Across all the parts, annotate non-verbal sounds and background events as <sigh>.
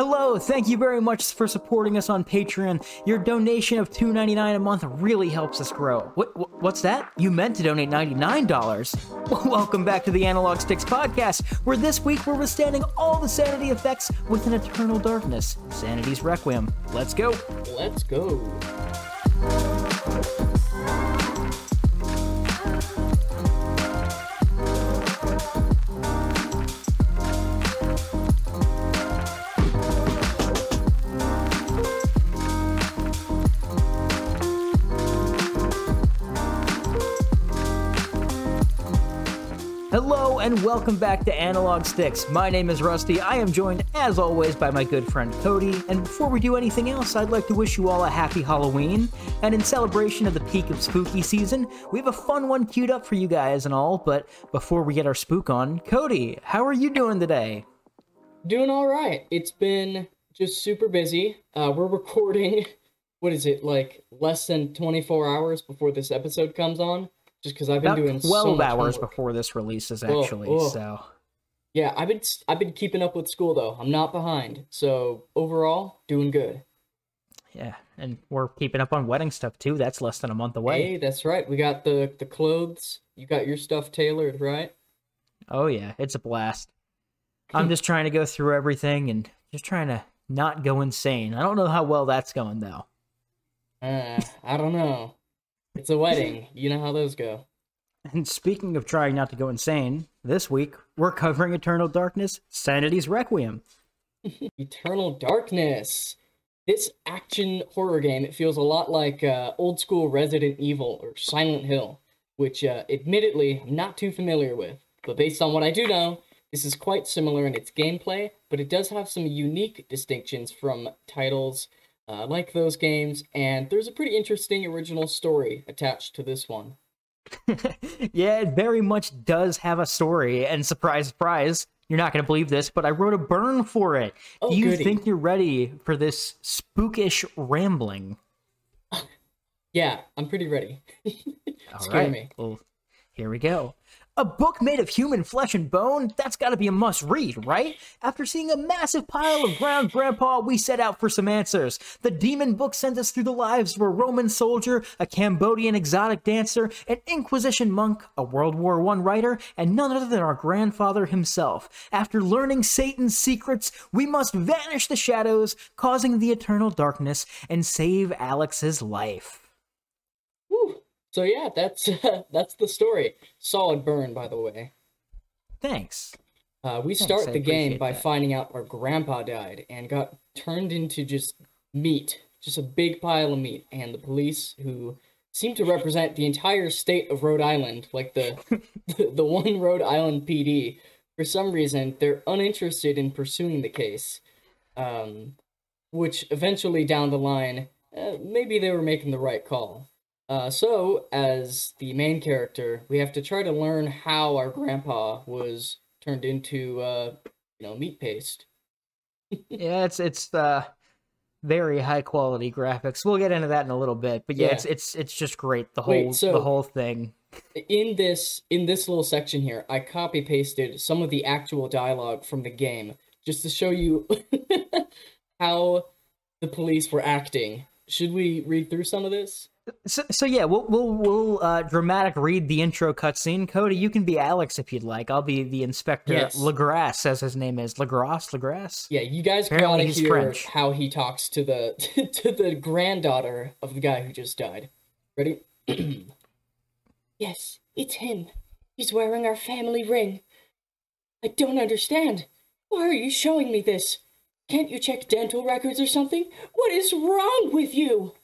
Hello, thank you very much for supporting us on Patreon. Your donation of $2.99 a month really helps us grow. What, what, what's that? You meant to donate $99. Welcome back to the Analog Sticks podcast, where this week we're withstanding all the sanity effects with an eternal darkness. Sanity's Requiem. Let's go. Let's go. And welcome back to Analog Sticks. My name is Rusty. I am joined, as always, by my good friend Cody. And before we do anything else, I'd like to wish you all a happy Halloween. And in celebration of the peak of spooky season, we have a fun one queued up for you guys and all. But before we get our spook on, Cody, how are you doing today? Doing all right. It's been just super busy. Uh, we're <laughs> recording, what is it, like less than 24 hours before this episode comes on? Just because I've been About doing 12 so hours homework. before this releases, Oh, actually. oh. So, Yeah, I've been I've been keeping up with school though. I'm not behind, so overall doing good. yeah. And we're keeping up on wedding stuff, too. That's less than a month away. Hey, that's right. We got the the clothes. You got your stuff tailored, right? Oh, yeah. It's a blast. I'm just trying to go through everything and just trying to not go insane. I don't know how well that's going, though. Uh, I don't know. It's a wedding. You know how those go. And speaking of trying not to go insane, this week we're covering Eternal Darkness Sanity's Requiem. <laughs> Eternal Darkness. This action horror game, it feels a lot like uh, old school Resident Evil or Silent Hill, which uh, admittedly I'm not too familiar with. But based on what I do know, this is quite similar in its gameplay, but it does have some unique distinctions from titles uh, like those games, and there's a pretty interesting original story attached to this one. <laughs> yeah, it very much does have a story, and surprise, surprise, you're not going to believe this, but I wrote a burn for it. Oh, Do you goody. think you're ready for this spookish rambling? <laughs> Yeah, I'm pretty ready. <laughs> Scare right, me. Well, here we go. A book made of human flesh and bone? That's gotta be a must read, right? After seeing a massive pile of ground grandpa, we set out for some answers. The demon book sent us through the lives of a Roman soldier, a Cambodian exotic dancer, an Inquisition monk, a World War I writer, and none other than our grandfather himself. After learning Satan's secrets, we must vanish the shadows, causing the eternal darkness, and save Alex's life. So yeah, that's <laughs> that's the story. Solid burn, by the way. Thanks. Uh, we Thanks, start I the game by that. finding out our grandpa died and got turned into just meat, just a big pile of meat. And the police, who seem to represent the entire state of Rhode Island, like the the, <laughs> <laughs> the one Rhode Island PD, for some reason they're uninterested in pursuing the case. Um, which eventually down the line, uh, maybe they were making the right call. Uh, so, as the main character, we have to try to learn how our grandpa was turned into, uh, you know, meat paste. <laughs> yeah, it's it's uh very high quality graphics. We'll get into that in a little bit, but yeah, Yeah. it's it's it's just great. The Wait, whole so- the whole thing. In this in this little section here, I copy pasted some of the actual dialogue from the game just to show you <laughs> how the police were acting. Should we read through some of this? So, so yeah, we'll we'll we'll uh, dramatic read the intro cutscene. Cody, you can be Alex if you'd like. I'll be the Inspector Yes. Legrasse, as his name is. Legrasse, Legrasse. Yeah, you guys Apparently gotta hear French. how he talks to the <laughs> to the granddaughter of the guy who just died. Ready? <clears throat> yes, it's him. He's wearing our family ring. I don't understand. Why are you showing me this? Can't you check dental records or something? What is wrong with you?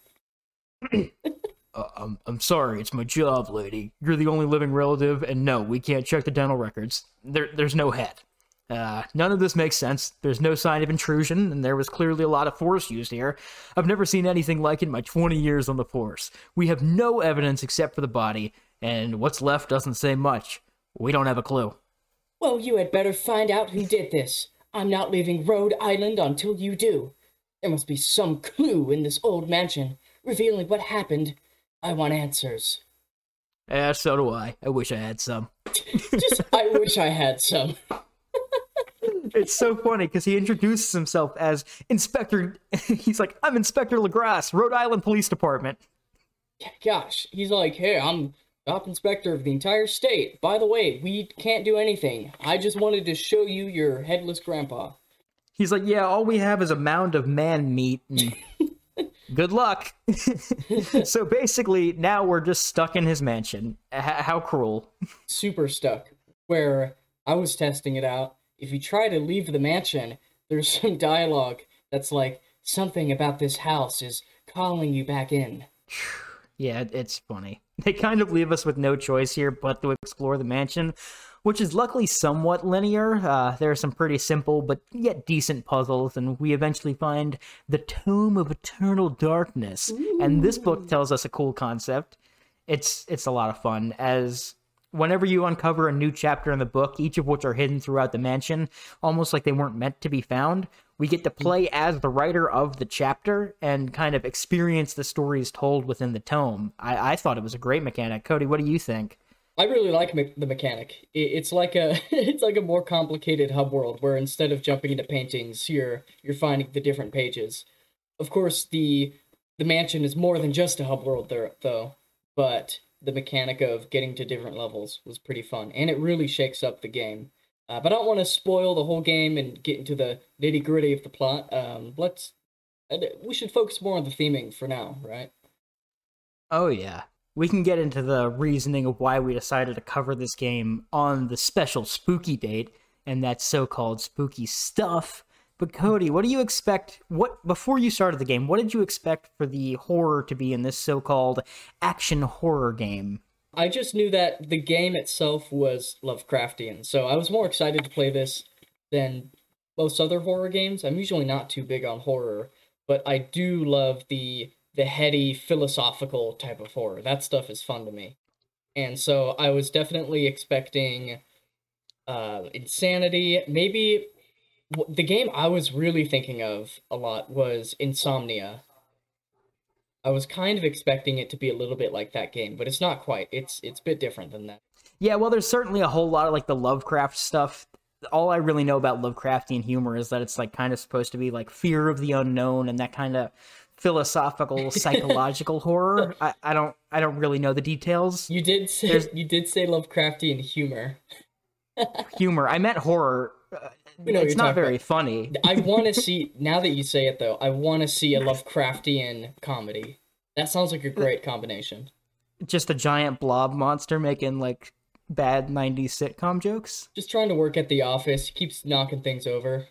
Uh, I'm I'm sorry, it's my job, lady. You're the only living relative, and no, we can't check the dental records. There there's no head. Uh, none of this makes sense. There's no sign of intrusion, and there was clearly a lot of force used here. I've never seen anything like it in my 20 years on the force. We have no evidence except for the body, and what's left doesn't say much. We don't have a clue. Well, you had better find out who did this. I'm not leaving Rhode Island until you do. There must be some clue in this old mansion revealing what happened. I want answers. Yeah, so do I. I wish I had some. <laughs> Just, I wish I had some. <laughs> it's so funny because he introduces himself as Inspector. <laughs> He's like, I'm Inspector Legrasse, Rhode Island Police Department. Gosh, he's like, hey, I'm top inspector of the entire state. By the way, we can't do anything. I just wanted to show you your headless grandpa. He's like, yeah, all we have is a mound of man meat. And good luck. <laughs> so basically, now we're just stuck in his mansion. H- how cruel. Super stuck. Where I was testing it out. If you try to leave the mansion, there's some dialogue that's like, something about this house is calling you back in. Yeah, it's funny. They kind of leave us with no choice here but to explore the mansion, which is luckily somewhat linear. Uh, there are some pretty simple but yet decent puzzles, and we eventually find the Tome of Eternal Darkness. Ooh. And this book tells us a cool concept. It's it's a lot of fun as whenever you uncover a new chapter in the book, each of which are hidden throughout the mansion, almost like they weren't meant to be found, we get to play as the writer of the chapter and kind of experience the stories told within the tome. I, I thought it was a great mechanic. Cody, what do you think? I really like me- the mechanic. It's like a <laughs> it's like a more complicated hub world where instead of jumping into paintings, you're you're finding the different pages. Of course, the the mansion is more than just a hub world there though, but the mechanic of getting to different levels was pretty fun, and it really shakes up the game. Uh, but I don't want to spoil the whole game and get into the nitty gritty of the plot. Um, let's we should focus more on the theming for now, right? Oh yeah, we can get into the reasoning of why we decided to cover this game on the special spooky date and that so-called spooky stuff. But Cody, what do you expect? What before you started the game, what did you expect for the horror to be in this so-called action horror game? I just knew that the game itself was Lovecraftian, so I was more excited to play this than most other horror games. I'm usually not too big on horror, but I do love the the heady philosophical type of horror. That stuff is fun to me. And so I was definitely expecting uh insanity, maybe the game I was really thinking of a lot was Insomnia. I was kind of expecting it to be a little bit like that game, but it's not quite. It's it's a bit different than that. Yeah, well, there's certainly a whole lot of like the Lovecraft stuff. All I really know about Lovecraftian humor is that it's like kind of supposed to be like fear of the unknown and that kind of philosophical <laughs> psychological horror. I, I don't I don't really know the details. You did say There's... you did say Lovecraftian humor. <laughs> humor. I meant horror. Uh, it's not very about. funny. I want to <laughs> see now that you say it though. I want to see a Lovecraftian comedy. That sounds like a great combination. Just a giant blob monster making like bad 90s sitcom jokes. Just trying to work at the office, keeps knocking things over.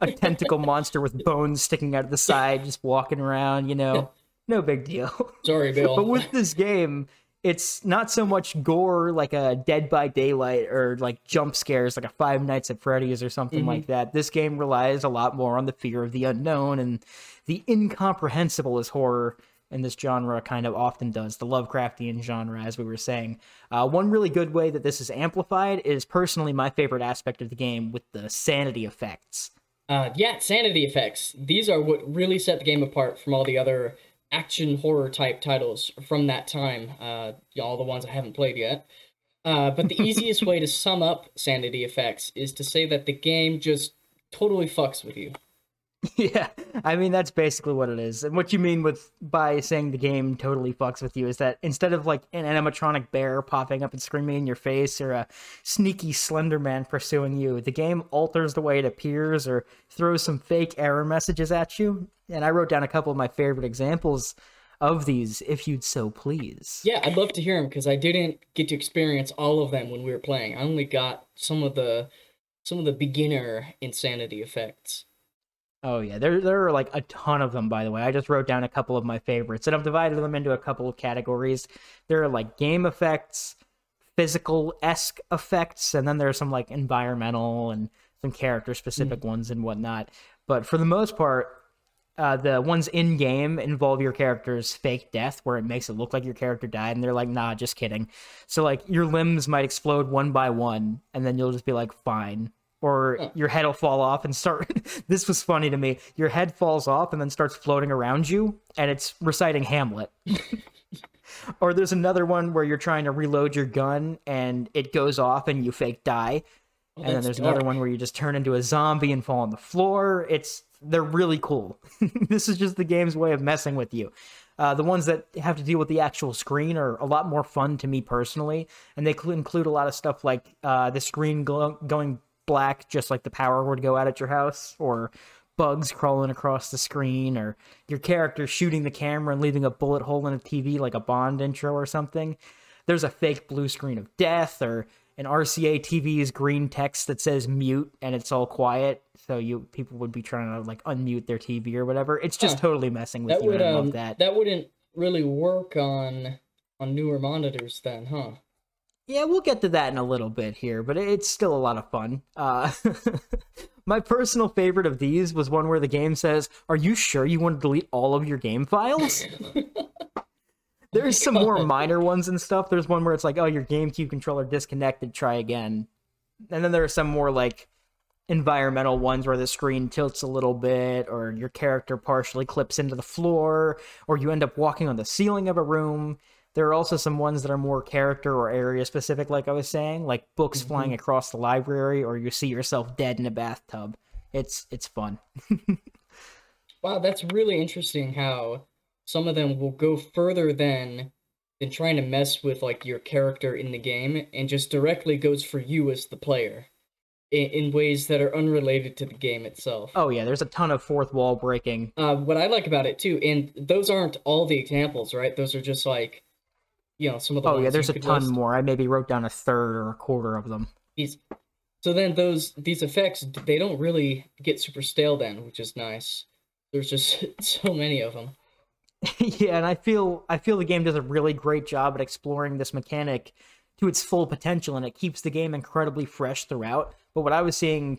A tentacle monster with bones sticking out of the side, just walking around, you know. No big deal. Sorry, Bill. but with this game, it's not so much gore like a Dead by Daylight or like jump scares like a Five Nights at Freddy's or something mm-hmm. like that. This game relies a lot more on the fear of the unknown and the incomprehensible as horror in this genre kind of often does, the Lovecraftian genre, as we were saying. Uh, one really good way that this is amplified is personally my favorite aspect of the game with the sanity effects. Uh, yeah, sanity effects. These are what really set the game apart from all the other action horror type titles from that time. Uh, all the ones I haven't played yet. Uh, but the <laughs> easiest way to sum up sanity effects is to say that the game just totally fucks with you. <laughs> Yeah, I mean that's basically what it is. And what you mean with by saying the game totally fucks with you is that instead of like an animatronic bear popping up and screaming in your face or a sneaky slender man pursuing you, the game alters the way it appears or throws some fake error messages at you. And I wrote down a couple of my favorite examples of these if you'd so please. Yeah, I'd love to hear them because I didn't get to experience all of them when we were playing. I only got some of the some of the beginner insanity effects. Oh yeah, there there are like a ton of them. By the way, I just wrote down a couple of my favorites, and I've divided them into a couple of categories. There are like game effects, physical esque effects, and then there are some like environmental and some character specific mm. ones and whatnot. But for the most part, uh, the ones in game involve your character's fake death, where it makes it look like your character died, and they're like, "Nah, just kidding." So like your limbs might explode one by one, and then you'll just be like, "Fine." Or your head will fall off and start <laughs> this was funny to me your head falls off and then starts floating around you and it's reciting hamlet <laughs> or there's another one where you're trying to reload your gun and it goes off and you fake die and then there's another one where you just turn into a zombie and fall on the floor. It's they're really cool. <laughs> this is just the game's way of messing with you. Uh, the ones that have to deal with the actual screen are a lot more fun to me personally, and they cl- include a lot of stuff like uh, the screen glo- going black, just like the power would go out at your house, or bugs crawling across the screen, or your character shooting the camera and leaving a bullet hole in a TV like a Bond intro or something. There's a fake blue screen of death, or an RCA TV's green text that says mute and it's all quiet, so you people would be trying to like unmute their TV or whatever. It's just Huh. totally messing with That you. would I um love that. that wouldn't really work on on newer monitors then, huh? Yeah, we'll get to that in a little bit here, but it's still a lot of fun. Uh, <laughs> my personal favorite of these was one where the game says, "Are you sure you want to delete all of your game files?" <laughs> There's some more minor ones and stuff. There's one where it's like, "Oh, your GameCube controller disconnected. Try again." And then there are some more like environmental ones where the screen tilts a little bit, or your character partially clips into the floor, or you end up walking on the ceiling of a room. There are also some ones that are more character or area specific, like I was saying, like books flying across the library, or you see yourself dead in a bathtub. It's it's fun. <laughs> Wow, that's really interesting how some of them will go further than than trying to mess with like your character in the game and just directly goes for you as the player in, in ways that are unrelated to the game itself. Oh yeah, there's a ton of fourth wall breaking. Uh, what I like about it too, and those aren't all the examples, right? Those are just like, you know, some of the. Oh ones yeah, there's a ton list. more. I maybe wrote down a third or a quarter of them. These, so then those these effects they don't really get super stale then, which is nice. There's just <laughs> so many of them. <laughs> yeah, and I feel I feel the game does a really great job at exploring this mechanic to its full potential, and it keeps the game incredibly fresh throughout. But what I was seeing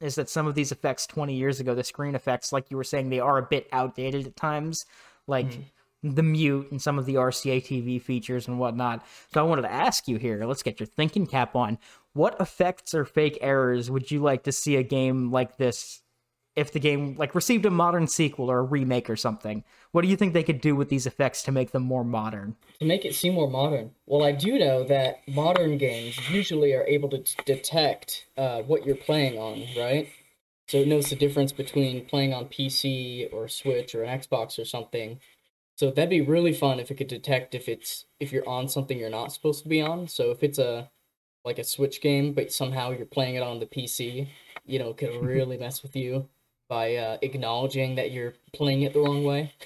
is that some of these effects 20 years ago, the screen effects, like you were saying, they are a bit outdated at times, like mm-hmm. The mute and some of the RCA TV features and whatnot. So I wanted to ask you here, let's get your thinking cap on. What effects or fake errors would you like to see a game like this if the game like received a modern sequel or a remake or something? What do you think they could do with these effects to make them more modern? to make it seem more modern. Well, I do know that modern games usually are able to t- detect uh, what you're playing on, right? So it knows the difference between playing on PC or Switch or an Xbox or something. So that'd be really fun if it could detect if it's if you're on something you're not supposed to be on. So if it's a like a Switch game, but somehow you're playing it on the PC, you know, it could <laughs> really mess with you by uh, acknowledging that you're playing it the wrong way. <laughs>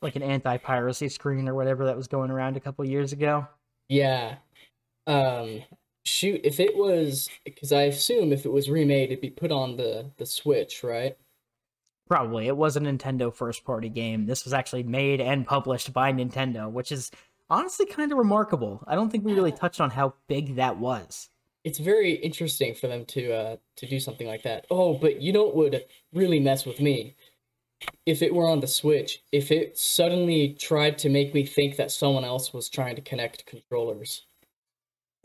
Like an anti-piracy screen or whatever that was going around a couple years ago. Yeah. Um shoot, if it was cuz I assume if it was remade it'd be put on the the Switch, right? Probably. It was a Nintendo first party game. This was actually made and published by Nintendo, which is honestly kind of remarkable. I don't think we really touched on how big that was. It's very interesting for them to uh to do something like that. Oh, but you know what would really mess with me? If it were on the Switch, if it suddenly tried to make me think that someone else was trying to connect controllers. <laughs>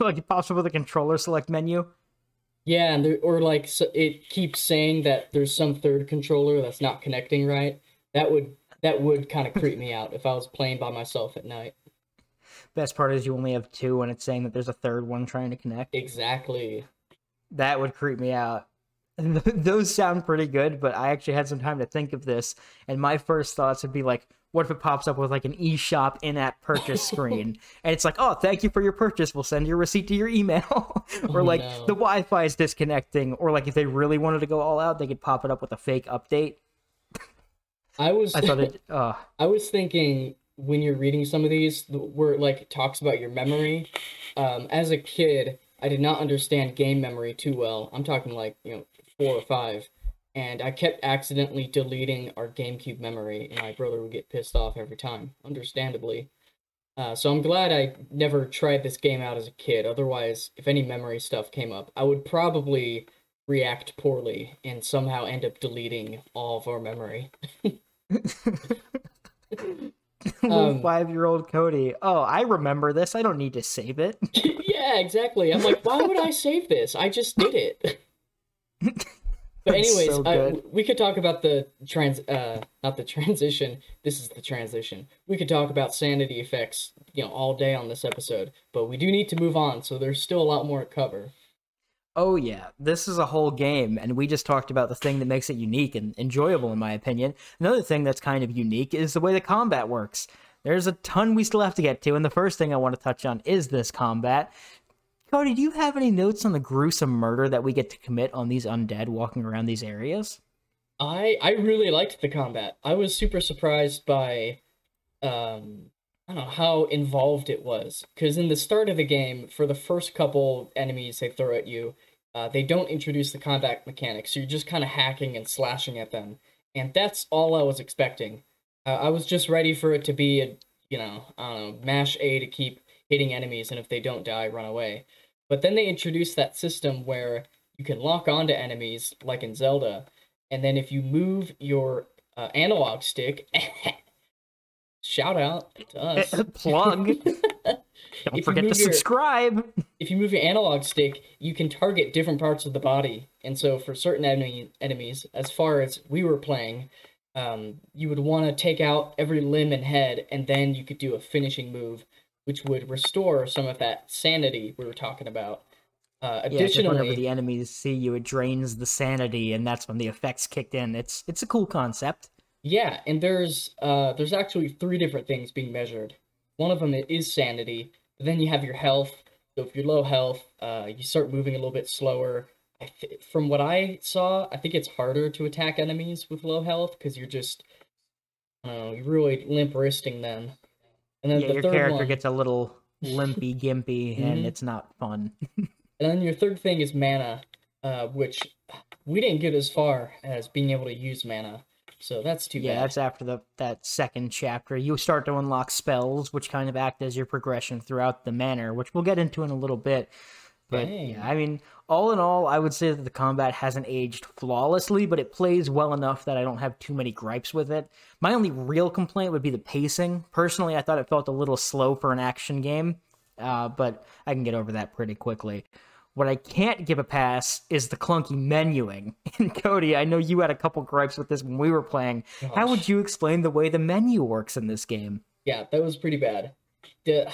like it pops up with a controller select menu. Yeah, and there, or like so it keeps saying that there's some third controller that's not connecting right. That would that would kind of <laughs> creep me out if I was playing by myself at night. Best part is you only have two and it's saying that there's a third one trying to connect. Exactly. That would creep me out. <laughs> Those sound pretty good, but I actually had some time to think of this, and my first thoughts would be like, what if it pops up with like an eShop in-app purchase <laughs> screen, and it's like, oh, thank you for your purchase. We'll send your receipt to your email, <laughs> or Oh, like no. the Wi-Fi is disconnecting, or like if they really wanted to go all out, they could pop it up with a fake update. I was I thought it. <laughs> Uh, I was thinking when you're reading some of these where it, like talks about your memory. Um, as a kid, I did not understand game memory too well. I'm talking like you know four or five, and I kept accidentally deleting our GameCube memory, and my brother would get pissed off every time, understandably. Uh, so I'm glad I never tried this game out as a kid. Otherwise, if any memory stuff came up, I would probably react poorly and somehow end up deleting all of our memory. <laughs> Um, five-year-old Cody. Oh, I remember this. I don't need to save it. <laughs> yeah, exactly. I'm like, why would I save this? I just did it. <laughs> But anyways, so I, we could talk about the trans, uh, not the transition. This is the transition. We could talk about sanity effects, you know, all day on this episode. But we do need to move on, so there's still a lot more to cover. Oh yeah, this is a whole game, and we just talked about the thing that makes it unique and enjoyable, in my opinion. Another thing that's kind of unique is the way the combat works. There's a ton we still have to get to, and the first thing I want to touch on is this combat. Cody, do you have any notes on the gruesome murder that we get to commit on these undead walking around these areas? I I really liked the combat. I was super surprised by um I don't know how involved it was because in the start of the game, for the first couple enemies they throw at you, uh, they don't introduce the combat mechanics. So you're just kind of hacking and slashing at them, and that's all I was expecting. Uh, I was just ready for it to be a you know I don't know mash A to keep hitting enemies, and if they don't die, run away. But then they introduced that system where you can lock onto enemies like in Zelda, and then if you move your uh, analog stick <laughs> shout out to <laughs> us. Plug. <laughs> Don't If forget to your- subscribe. if you move your analog stick, you can target different parts of the body. And so for certain enemy enemies, as far as we were playing, um, you would want to take out every limb and head, and then you could do a finishing move, which would restore some of that sanity we were talking about. Uh, Yeah, 'cause whenever additionally, the enemies see you, it drains the sanity, and that's when the effects kicked in. It's it's a cool concept. Yeah, and there's uh there's actually three different things being measured. One of them is sanity. But then you have your health. So if you're low health, uh, you start moving a little bit slower. I th- from what I saw, I think it's harder to attack enemies with low health because you're just, I don't know, you're really limp wristing them. And then Yeah, the your character one, gets a little <laughs> limpy, gimpy, and Mhm. it's not fun. <laughs> and then your third thing is mana, uh, which we didn't get as far as being able to use mana. So that's too yeah, bad. that's after the that second chapter. You start to unlock spells, which kind of act as your progression throughout the manor, which we'll get into in a little bit. But Dang. yeah, I mean, all in all, I would say that the combat hasn't aged flawlessly, but it plays well enough that I don't have too many gripes with it. My only real complaint would be the pacing. Personally, I thought it felt a little slow for an action game, uh, but I can get over that pretty quickly. What I can't give a pass is the clunky menuing. <laughs> And Cody, I know you had a couple gripes with this when we were playing. How would you explain the way the menu works in this game? Yeah, that was pretty bad. The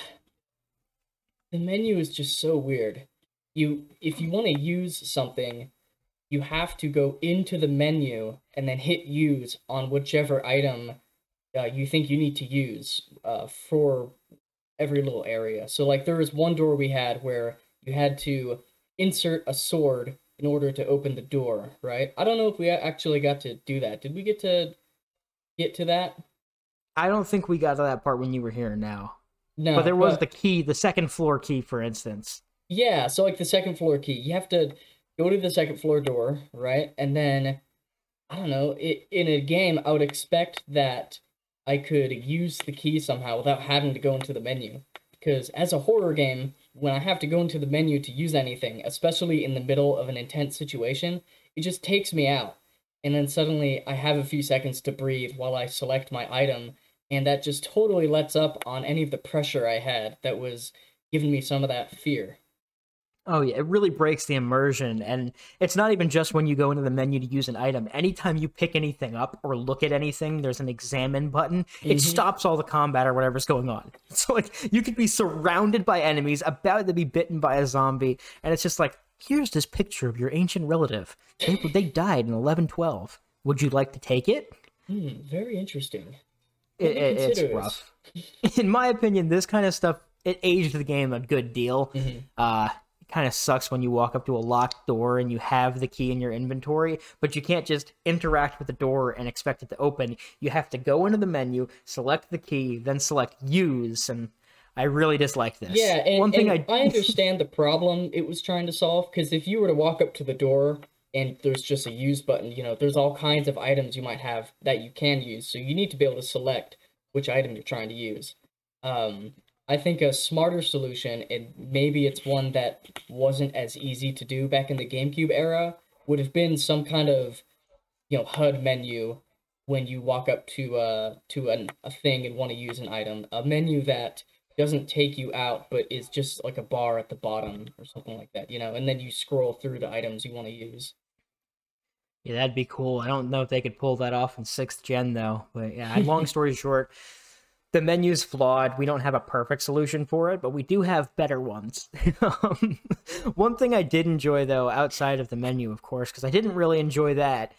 the menu is just so weird. You if you want to use something, you have to go into the menu and then hit use on whichever item uh, you think you need to use uh, for every little area. So like there was one door we had where you had to insert a sword in order to open the door, right? I don't know if we actually got to do that. Did we get to get to that? I don't think we got to that part when you were here now. No. but there was the key, the second floor key, for instance. Yeah, so like the second floor key, you have to go to the second floor door, right? And then I don't know, i in a game I would expect that I could use the key somehow without having to go into the menu. Because as a horror game, when I have to go into the menu to use anything, especially in the middle of an intense situation, it just takes me out. And then suddenly I have a few seconds to breathe while I select my item, and that just totally lets up on any of the pressure I had that was giving me some of that fear. Oh yeah, it really breaks the immersion, and it's not even just when you go into the menu to use an item. Anytime you pick anything up or look at anything, there's an examine button. It Mhm. stops all the combat or whatever's going on. <laughs> So like you could be surrounded by enemies, about to be bitten by a zombie, and it's just like, here's this picture of your ancient relative. They, they died in eleven twelve. Would you like to take it? Hmm, very interesting. It, it- it's rough. <laughs> In my opinion, this kind of stuff it aged the game a good deal. Mhm. Uh, it kind of sucks when you walk up to a locked door and you have the key in your inventory, but you can't just interact with the door and expect it to open. You have to go into the menu, select the key, then select use, and I really dislike this. Yeah, and, one thing and I, <laughs> understand the problem it was trying to solve because if you were to walk up to the door and there's just a use button, you know, there's all kinds of items you might have that you can use. So you need to be able to select which item you're trying to use. Um, I think a smarter solution, and maybe it's one that wasn't as easy to do back in the GameCube era, would have been some kind of, you know, HUD menu when you walk up to uh to an, a thing and want to use an item. A menu that doesn't take you out, but is just like a bar at the bottom or something like that, you know, and then you scroll through the items you want to use. yeah, that'd be cool. I don't know if they could pull that off in sixth gen though, but yeah. Long story <laughs> short, the menu's flawed. We don't have a perfect solution for it, but we do have better ones. <laughs> um, one thing I did enjoy, though, outside of the menu, of course, because I didn't really enjoy that,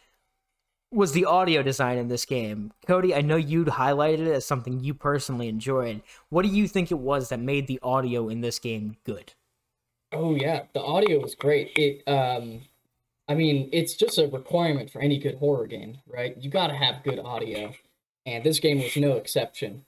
was the audio design in this game. Cody, I know you'd highlighted it as something you personally enjoyed. What do you think it was that made the audio in this game good? Oh yeah, the audio was great. It um I mean, it's just a requirement for any good horror game, right? You got to have good audio. And this game was no exception.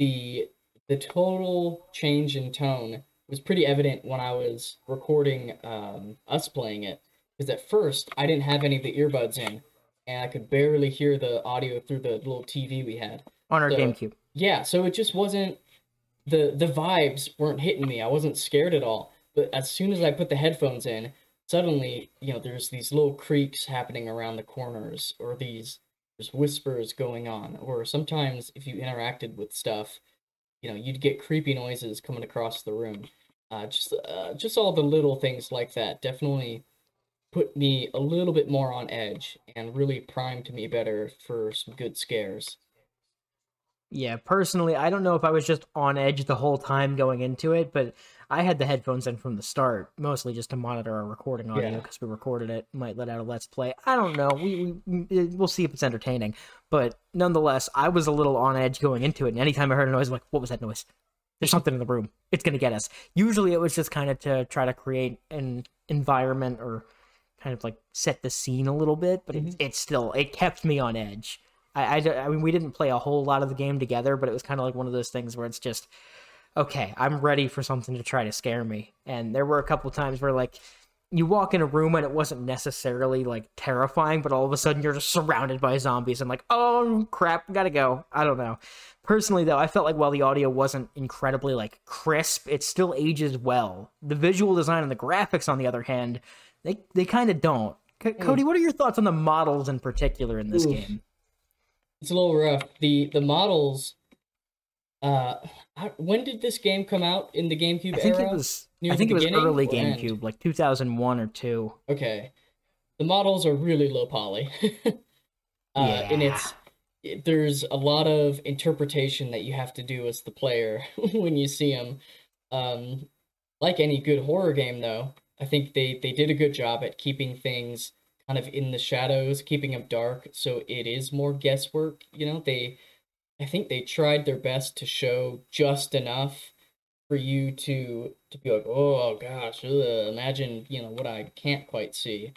The the total change in tone was pretty evident when I was recording um, us playing it. Because at first, I didn't have any of the earbuds in, and I could barely hear the audio through the little TV we had. On our So- GameCube. Yeah, so it just wasn't the the vibes weren't hitting me. I wasn't scared at all. But as soon as I put the headphones in, suddenly, you know, there's these little creaks happening around the corners or these whispers going on or sometimes if you interacted with stuff, you know, you'd get creepy noises coming across the room. Uh just uh, just all the little things like that definitely put me a little bit more on edge and really primed me better for some good scares. Yeah, personally, I don't know if I was just on edge the whole time going into it, but I had the headphones in from the start, mostly just to monitor our recording audio Yeah. because we recorded it. Might let out a let's play. I don't know. We, we we'll see if it's entertaining, but nonetheless, I was a little on edge going into it. And anytime I heard a noise, I'm like, "What was that noise? There's something in the room. It's gonna get us." Usually, it was just kind of to try to create an environment or kind of like set the scene a little bit, but it, mm-hmm. it still it kept me on edge. I, I, I mean, we didn't play a whole lot of the game together, but it was kind of like one of those things where it's just, okay, I'm ready for something to try to scare me. And there were a couple times where, like, you walk in a room and it wasn't necessarily, like, terrifying, but all of a sudden you're just surrounded by zombies and, like, oh, crap, gotta go. I don't know. Personally, though, I felt like while the audio wasn't incredibly, like, crisp, it still ages well. The visual design and the graphics, on the other hand, they, they kind of don't. C- hmm. Cody, what are your thoughts on the models in particular in this Oof. game? It's a little rough. The the models. Uh, when did this game come out in the GameCube I think era? it was. near I think it was early or end? GameCube, like 2001 or two. Okay, the models are really low poly. <laughs> uh, and it's it- there's a lot of interpretation that you have to do as the player <laughs> when you see them. Um, like any good horror game, though, I think they they did a good job at keeping things kind of in the shadows, keeping them dark, so it is more guesswork. You know, they I think they tried their best to show just enough for you to to be like, oh gosh, ugh, imagine you know what I can't quite see.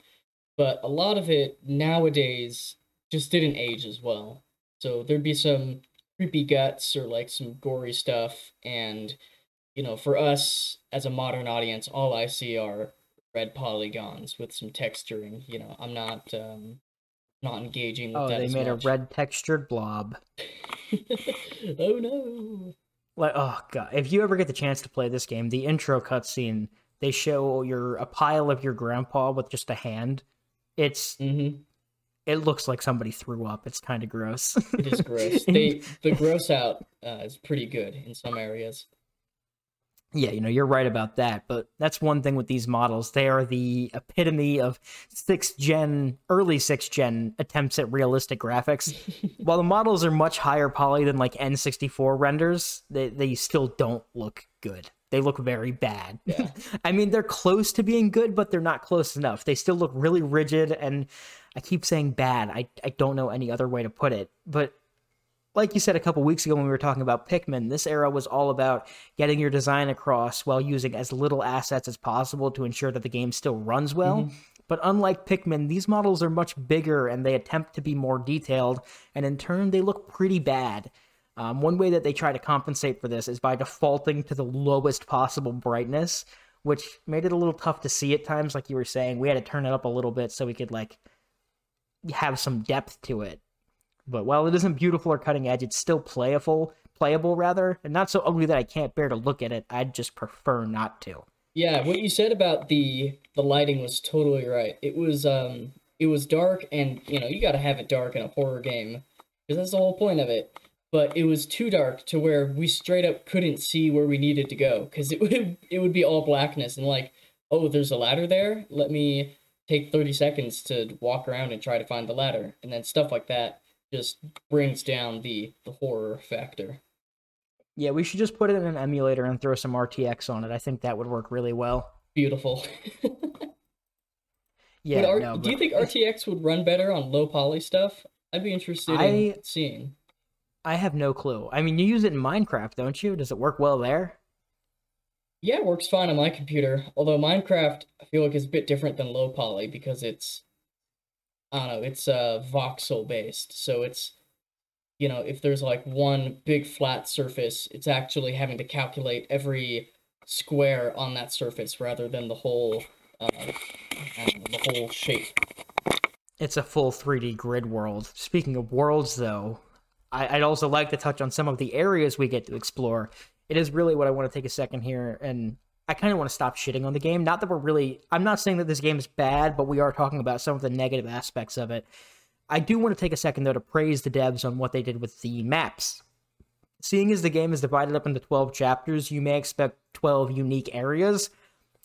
But a lot of it nowadays just didn't age as well. So there'd be some creepy guts or like some gory stuff, and you know, for us as a modern audience, all I see are red polygons with some texturing. You know, I'm not um not engaging Oh, they made much. a red textured blob. <laughs> oh no. Like, oh god! If you ever get the chance to play this game, the intro cutscene they show your a pile of your grandpa with just a hand. It's Mm-hmm. it looks like somebody threw up. It's kind of gross. It is <laughs> gross. they <laughs> the gross out uh, is pretty good in some areas. Yeah, you know, you're right about that, but that's one thing with these models. They are the epitome of sixth gen, early sixth gen attempts at realistic graphics. <laughs> While the models are much higher poly than like N64 renders, they, they still don't look good. They look very bad. Yeah. <laughs> I mean, they're close to being good, but they're not close enough. They still look really rigid, and I keep saying bad. I, I don't know any other way to put it. But like you said a couple weeks ago when we were talking about Pikmin, this era was all about getting your design across while using as little assets as possible to ensure that the game still runs well. But unlike Pikmin, these models are much bigger and they attempt to be more detailed, and in turn, they look pretty bad. Um, one way that they try to compensate for this is by defaulting to the lowest possible brightness, which made it a little tough to see at times. Like you were saying, we had to turn it up a little bit so we could like have some depth to it. But while it isn't beautiful or cutting edge, it's still playable, playable rather, and not so ugly that I can't bear to look at it. I'd just prefer not to. Yeah, what you said about the the lighting was totally right. It was um it was dark and you know, you got to have it dark in a horror game because that's the whole point of it. But it was too dark to where we straight up couldn't see where we needed to go cuz it <laughs> would it would be all blackness and like, "Oh, there's a ladder there. Let me take 30 seconds to walk around and try to find the ladder." And then stuff like that just brings down the the horror factor. Yeah, we should just put it in an emulator and throw some RTX on it. I think that would work really well. Beautiful. <laughs> Yeah, R- no, do you think RTX would run better on low poly stuff? I'd be interested I- in seeing. I have no clue. I mean, you use it in Minecraft, don't you? Does it work well there? Yeah, it works fine on my computer. Although Minecraft, I feel like is a bit different than low poly because it's, I don't know, it's uh voxel based. So it's, you know, if there's like one big flat surface, it's actually having to calculate every square on that surface rather than the whole, uh, know, the whole shape. It's a full 3D grid world. Speaking of worlds, though, I, I'd also like to touch on some of the areas we get to explore. It is really what I want to take a second here, and I kind of want to stop shitting on the game. Not that we're really, I'm not saying that this game is bad, but we are talking about some of the negative aspects of it. I do want to take a second, though, to praise the devs on what they did with the maps. Seeing as the game is divided up into 12 chapters, you may expect 12 unique areas,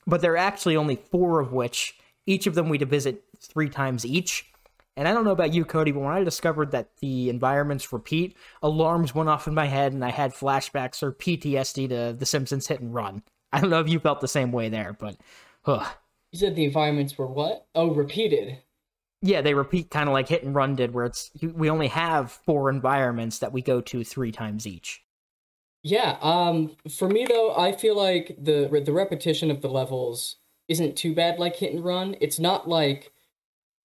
but there are actually only four of which, each of them we visit three times each. And I don't know about you, Cody, but when I discovered that the environments repeat, alarms went off in my head and I had flashbacks or PTSD to The Simpsons Hit and Run. <laughs> I don't know if you felt the same way there, but ugh. You said the environments were what? Oh, repeated. yeah, they repeat kind of like Hit and Run did, where it's we only have four environments that we go to three times each. Yeah, um, for me though, I feel like the the repetition of the levels isn't too bad like hit and run. It's not like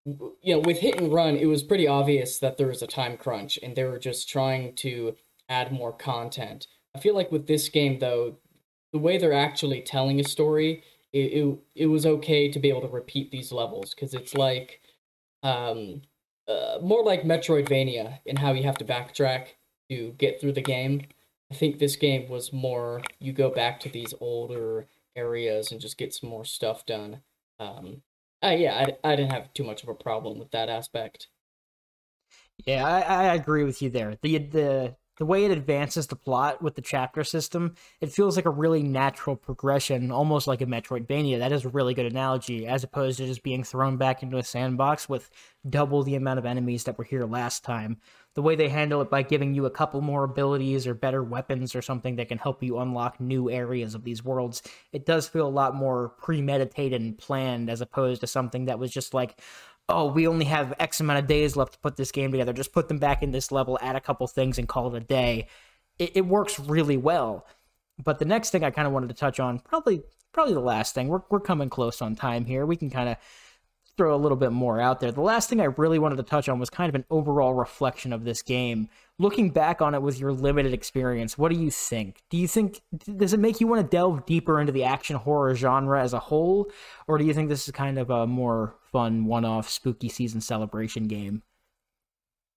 you know, with hit and run, it was pretty obvious that there was a time crunch and they were just trying to add more content. I feel like with this game though, the way they're actually telling a story, it it, it was okay to be able to repeat these levels because it's like um uh, more like Metroidvania in how you have to backtrack to get through the game. I think this game was more you go back to these older areas and just get some more stuff done. Um, uh, yeah, I, I didn't have too much of a problem with that aspect. Yeah, I, I agree with you there. The the the way it advances the plot with the chapter system, it feels like a really natural progression, almost like a Metroidvania. That is a really good analogy, as opposed to just being thrown back into a sandbox with double the amount of enemies that were here last time. The way they handle it by giving you a couple more abilities or better weapons or something that can help you unlock new areas of these worlds, it does feel a lot more premeditated and planned as opposed to something that was just like, oh, we only have X amount of days left to put this game together. Just put them back in this level, add a couple things, and call it a day. It, it works really well. But the next thing I kind of wanted to touch on, probably probably the last thing. We're we're coming close on time here. We can kind of throw a little bit more out there. The last thing I really wanted to touch on was kind of an overall reflection of this game. Looking back on it with your limited experience, what do you think? Do you think does it make you want to delve deeper into the action horror genre as a whole, or do you think this is kind of a more fun one-off spooky season celebration game?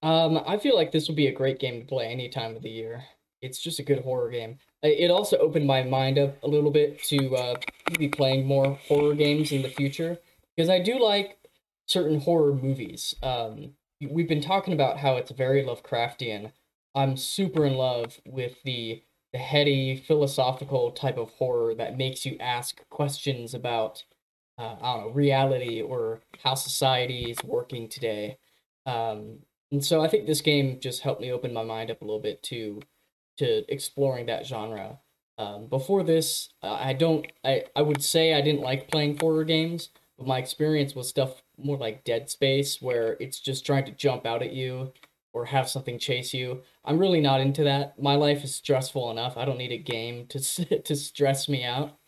Um, I feel like this would be a great game to play any time of the year. It's just a good horror game. It also opened my mind up a little bit to uh, be playing more horror games in the future because I do like certain horror movies. Um, we've been talking about how it's very Lovecraftian. I'm super in love with the the heady philosophical type of horror that makes you ask questions about uh, I don't know reality or how society is working today. Um, and so I think this game just helped me open my mind up a little bit to to exploring that genre. Um, before this, I don't. I I would say I didn't like playing horror games, but my experience was stuff more like Dead Space, where it's just trying to jump out at you or have something chase you. I'm really not into that. My life is stressful enough. I don't need a game to <laughs> to stress me out.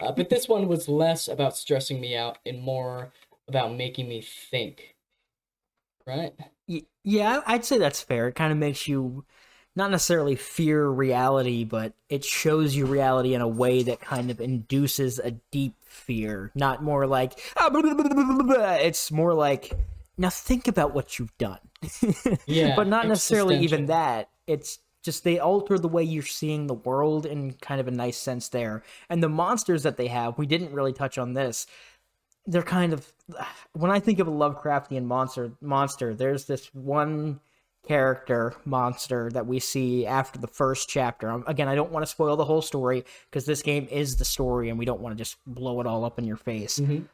Uh, but this one was less about stressing me out and more about making me think. Right? Yeah, I'd say that's fair. It kind of makes you not necessarily fear reality, but it shows you reality in a way that kind of induces a deep fear. Not more like, "Ah, blah, blah, blah, blah, blah, blah." it's more like, now think about what you've done. <laughs> Yeah, but not necessarily even that. It's just they alter the way you're seeing the world in kind of a nice sense there. And the monsters that they have, we didn't really touch on this. They're kind of <sighs> when I think of a Lovecraftian monster monster, there's this one character monster that we see after the first chapter. Um, Again, I don't want to spoil the whole story because this game is the story and we don't want to just blow it all up in your face Mhm.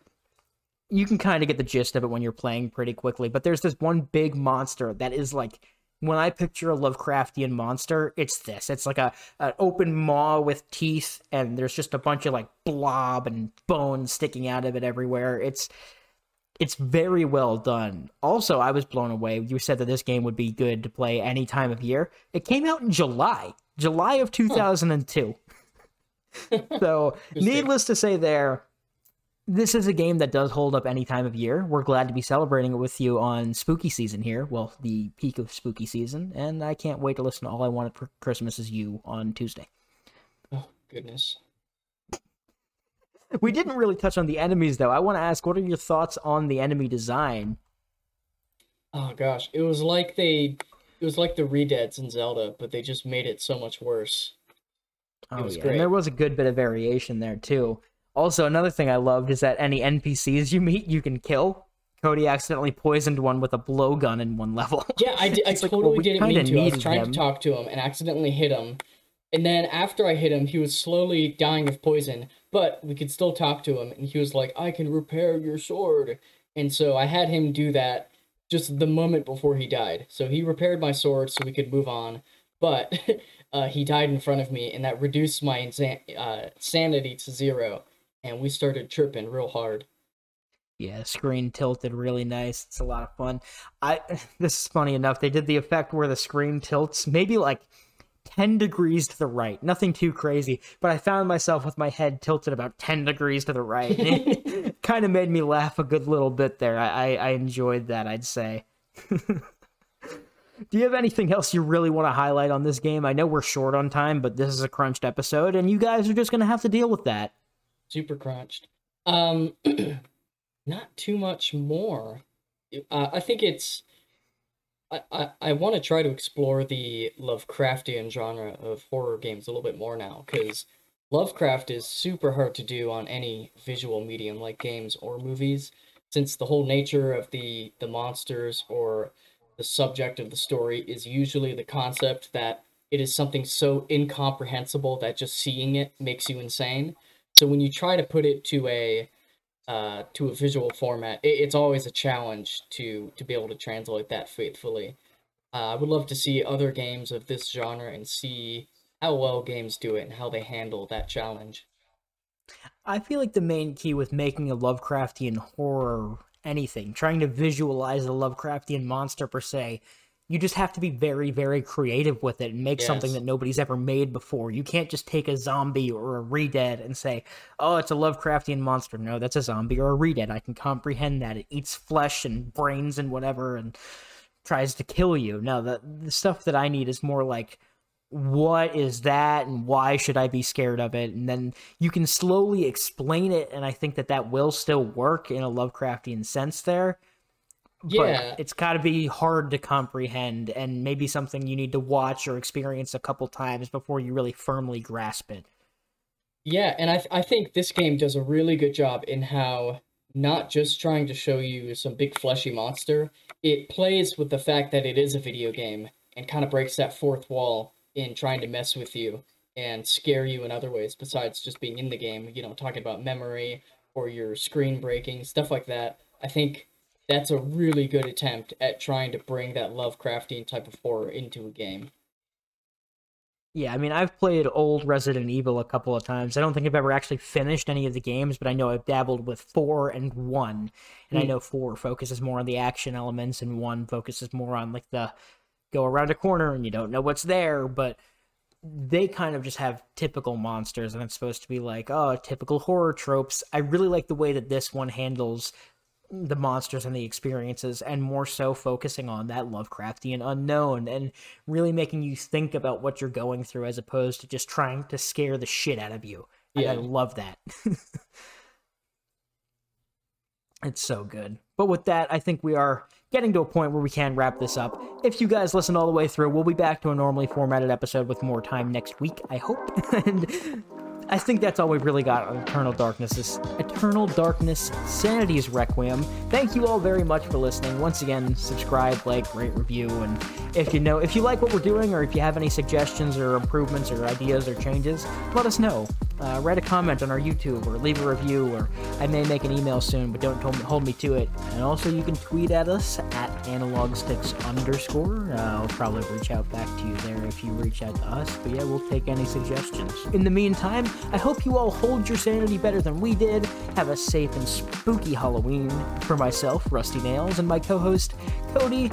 you can kind of get the gist of it when you're playing pretty quickly. But there's this one big monster that is like when I picture a Lovecraftian monster, it's this. It's like a an open maw with teeth, and there's just a bunch of like blob and bones sticking out of it everywhere. It's it's very well done. Also, I was blown away. You said that this game would be good to play any time of year. It came out in July, July of hmm. 2002. <laughs> so, needless to say, there, this is a game that does hold up any time of year. We're glad to be celebrating it with you on spooky season here. Well, the peak of spooky season, and I can't wait to listen to All I Wanted for Christmas Is You on Tuesday. Oh, goodness. We didn't really touch on the enemies, though. I want to ask, what are your thoughts on the enemy design? Oh gosh, it was like they, it was like the redeads in Zelda, but they just made it so much worse. Oh yeah, great. and there was a good bit of variation there too. Also, another thing I loved is that any NPCs you meet, you can kill. Cody accidentally poisoned one with a blowgun in one level. <laughs> Yeah, I, I totally like, well, didn't mean to. I was trying him. to talk to him and accidentally hit him. And then after I hit him, he was slowly dying of poison, but we could still talk to him. And he was like, I can repair your sword. And so I had him do that just the moment before he died. So he repaired my sword so we could move on. But <laughs> uh, he died in front of me, and that reduced my insa- uh, sanity to zero. And we started tripping real hard. Yeah, screen tilted really nice. It's a lot of fun. I <laughs> this is funny enough. They did the effect where the screen tilts maybe like 10 degrees to the right. Nothing too crazy, but I found myself with my head tilted about 10 degrees to the right. it <laughs> <laughs> kind of made me laugh a good little bit there. I, I, enjoyed that, I'd say. <laughs> Do you have anything else you really want to highlight on this game? I know we're short on time, but this is a crunched episode, and you guys are just going to have to deal with that. Super crunched. Um, <clears throat> not too much more. Uh, I think it's I, I, I want to try to explore the Lovecraftian genre of horror games a little bit more now because Lovecraft is super hard to do on any visual medium like games or movies since the whole nature of the the monsters or the subject of the story is usually the concept that it is something so incomprehensible that just seeing it makes you insane. So when you try to put it to a uh, to a visual format, it, it's always a challenge to to be able to translate that faithfully. Uh, I would love to see other games of this genre and see how well games do it and how they handle that challenge. I feel like the main key with making a Lovecraftian horror anything, trying to visualize a Lovecraftian monster per se, you just have to be very very creative with it and make yes. something that nobody's ever made before. You can't just take a zombie or a redead and say oh it's a lovecraftian monster. No that's a zombie or a redead. I can comprehend that. It eats flesh and brains and whatever and tries to kill you. No the, the stuff that i need is more like what is that and why should i be scared of it? And then you can slowly explain it and i think that that will still work in a lovecraftian sense there yeah. But it's got to be hard to comprehend and maybe something you need to watch or experience a couple times before you really firmly grasp it. Yeah, and I, th- I think this game does a really good job in how not just trying to show you some big fleshy monster, it plays with the fact that it is a video game and kind of breaks that fourth wall in trying to mess with you and scare you in other ways besides just being in the game, you know, talking about memory or your screen breaking, stuff like that. I think that's a really good attempt at trying to bring that Lovecraftian type of horror into a game. Yeah, I mean, I've played old Resident Evil a couple of times. I don't think I've ever actually finished any of the games, but I know I've dabbled with four and one. And mm. I hmm. know four focuses more on the action elements, and one focuses more on like the go around a corner and you don't know what's there. But they kind of just have typical monsters, and it's supposed to be like, oh, typical horror tropes. I really like the way that this one handles the monsters and the experiences and more so focusing on that Lovecraftian unknown and really making you think about what you're going through as opposed to just trying to scare the shit out of you. Yeah. I love that. <laughs> it's so good. But with that, I think we are getting to a point where we can wrap this up. If you guys listen all the way through, we'll be back to a normally formatted episode with more time next week, I hope. <laughs> and I think that's all we've really got on Eternal Darkness. This Eternal Darkness Sanity's Requiem. Thank you all very much for listening. Once again, subscribe, like, rate, review, and if you know if you like what we're doing or if you have any suggestions or improvements or ideas or changes, let us know. Uh, write a comment on our YouTube or leave a review, or I may make an email soon, but don't hold me to it. And also, you can tweet at us at analogsticks underscore. Uh, I'll probably reach out back to you there if you reach out to us. But yeah, we'll take any suggestions. In the meantime, I hope you all hold your sanity better than we did. Have a safe and spooky Halloween. For myself, Rusty Nails, and my co host, Cody,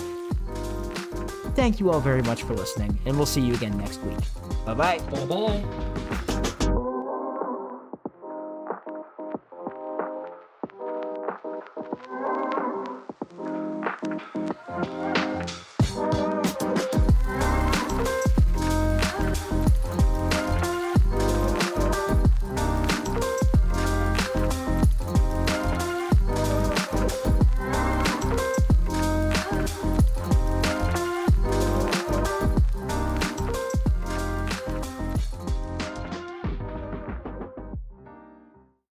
thank you all very much for listening, and we'll see you again next week. Bye bye. Bye bye.